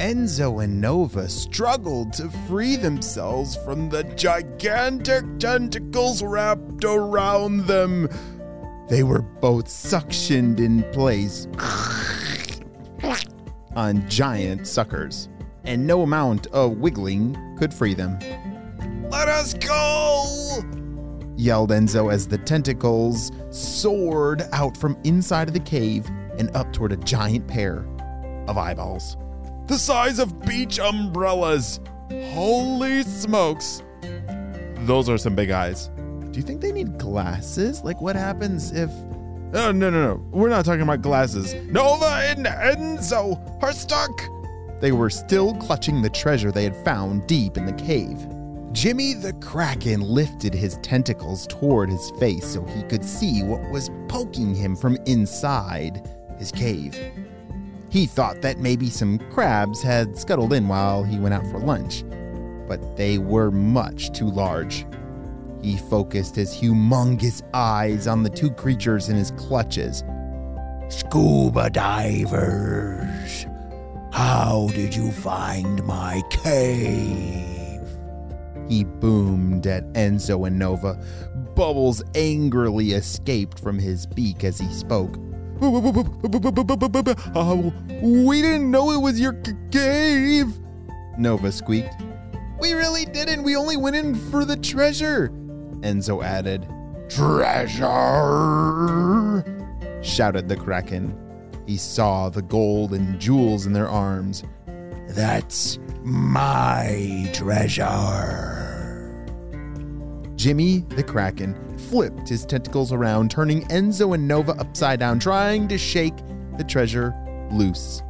Enzo and Nova struggled to free themselves from the gigantic tentacles wrapped around them. They were both suctioned in place on giant suckers, and no amount of wiggling could free them. Let us go! yelled Enzo as the tentacles soared out from inside of the cave and up toward a giant pair of eyeballs the size of beach umbrellas. Holy smokes. Those are some big eyes. Do you think they need glasses? Like, what happens if. Oh, no, no, no. We're not talking about glasses. Nova and Enzo are stuck. They were still clutching the treasure they had found deep in the cave. Jimmy the Kraken lifted his tentacles toward his face so he could see what was poking him from inside his cave. He thought that maybe some crabs had scuttled in while he went out for lunch, but they were much too large. He focused his humongous eyes on the two creatures in his clutches. Scuba divers, how did you find my cave? He boomed at Enzo and Nova. Bubbles angrily escaped from his beak as he spoke. We didn't know it was your c- cave. Nova squeaked. We really didn't. We only went in for the treasure. Enzo added. Treasure! shouted the Kraken. He saw the gold and jewels in their arms. That's my treasure. Jimmy the Kraken flipped his tentacles around, turning Enzo and Nova upside down, trying to shake the treasure loose.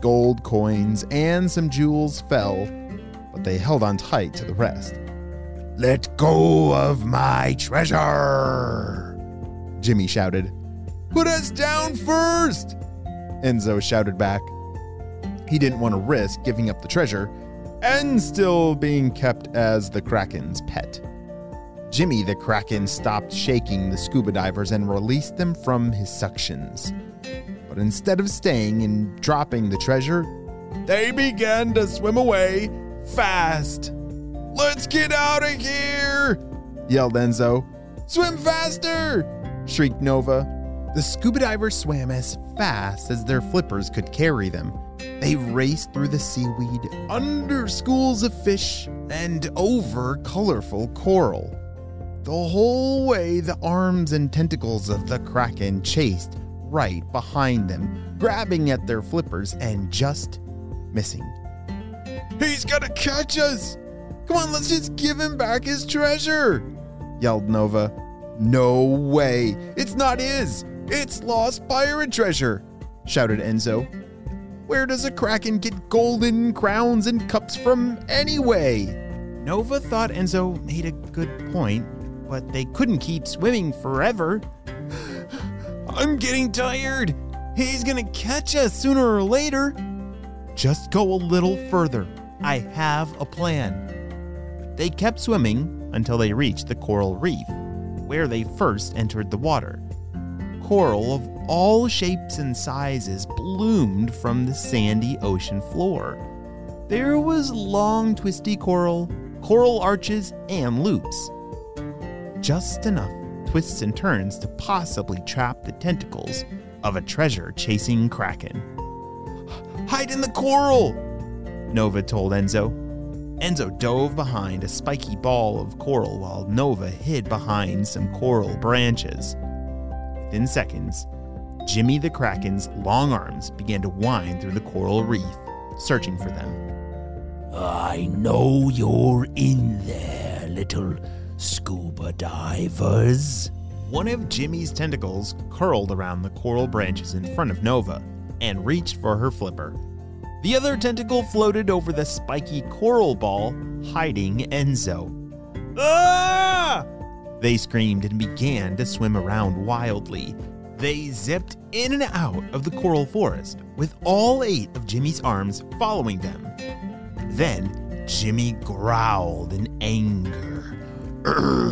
Gold coins and some jewels fell, but they held on tight to the rest. Let go of my treasure! Jimmy shouted. Put us down first! Enzo shouted back. He didn't want to risk giving up the treasure and still being kept as the Kraken's pet. Jimmy the Kraken stopped shaking the scuba divers and released them from his suctions. But instead of staying and dropping the treasure, they began to swim away fast. Let's get out of here! yelled Enzo. Swim faster! shrieked Nova. The scuba divers swam as fast as their flippers could carry them. They raced through the seaweed, under schools of fish, and over colorful coral. The whole way, the arms and tentacles of the Kraken chased right behind them, grabbing at their flippers and just missing. He's gonna catch us! Come on, let's just give him back his treasure! yelled Nova. No way! It's not his! It's lost pirate treasure! shouted Enzo. Where does a Kraken get golden crowns and cups from anyway? Nova thought Enzo made a good point, but they couldn't keep swimming forever. I'm getting tired. He's gonna catch us sooner or later. Just go a little further. I have a plan. They kept swimming until they reached the coral reef, where they first entered the water. Coral of all shapes and sizes bloomed from the sandy ocean floor. There was long, twisty coral, coral arches, and loops just enough twists and turns to possibly trap the tentacles of a treasure chasing kraken. Hide in the coral, Nova told Enzo. Enzo dove behind a spiky ball of coral while Nova hid behind some coral branches. Within seconds, Jimmy the Kraken's long arms began to wind through the coral reef, searching for them. I know you're in there, little scuba divers. One of Jimmy's tentacles curled around the coral branches in front of Nova and reached for her flipper. The other tentacle floated over the spiky coral ball, hiding Enzo. Ah! They screamed and began to swim around wildly. They zipped in and out of the coral forest, with all eight of Jimmy's arms following them. Then Jimmy growled in anger.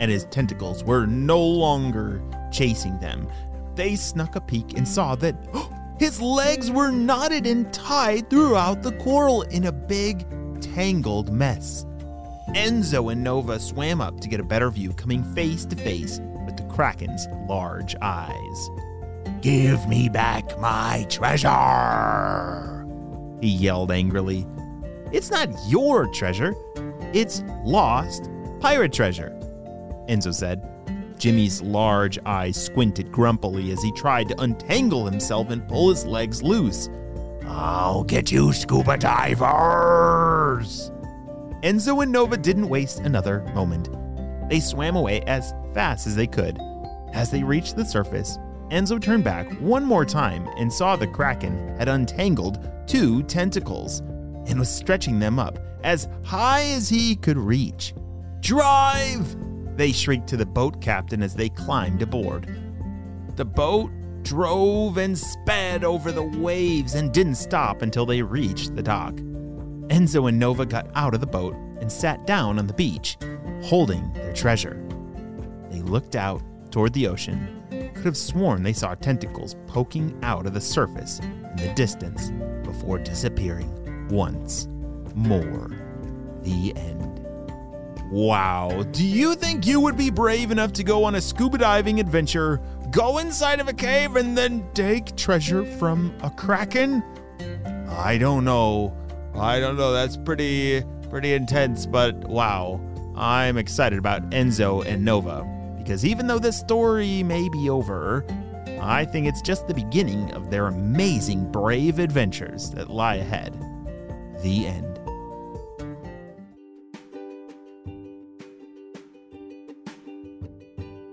And his tentacles were no longer chasing them. They snuck a peek and saw that his legs were knotted and tied throughout the coral in a big, tangled mess. Enzo and Nova swam up to get a better view, coming face to face with the Kraken's large eyes. Give me back my treasure! He yelled angrily. It's not your treasure, it's lost pirate treasure, Enzo said. Jimmy's large eyes squinted grumpily as he tried to untangle himself and pull his legs loose. I'll get you, scuba divers! Enzo and Nova didn't waste another moment. They swam away as fast as they could. As they reached the surface, Enzo turned back one more time and saw the Kraken had untangled two tentacles and was stretching them up as high as he could reach. Drive! They shrieked to the boat captain as they climbed aboard. The boat drove and sped over the waves and didn't stop until they reached the dock. Enzo and Nova got out of the boat and sat down on the beach, holding their treasure. They looked out toward the ocean, could have sworn they saw tentacles poking out of the surface in the distance before disappearing once more. The end. Wow, do you think you would be brave enough to go on a scuba diving adventure, go inside of a cave, and then take treasure from a kraken? I don't know. I don't know. That's pretty pretty intense, but wow. I'm excited about Enzo and Nova because even though this story may be over, I think it's just the beginning of their amazing brave adventures that lie ahead. The end.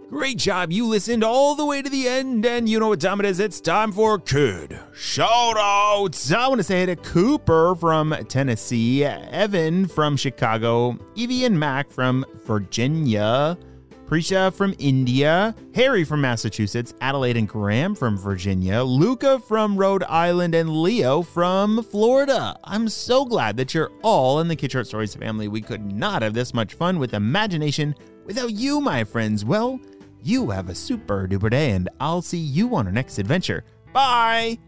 Great job. You listened all the way to the end, and you know what time it is. It's time for Kid Shout Outs. I want to say to Cooper from Tennessee, Evan from Chicago, Evie and Mac from Virginia, Prisha from India, Harry from Massachusetts, Adelaide and Graham from Virginia, Luca from Rhode Island, and Leo from Florida. I'm so glad that you're all in the Kid Short Stories family. We could not have this much fun with imagination without you, my friends. Well, you have a super duper day, and I'll see you on our next adventure. Bye!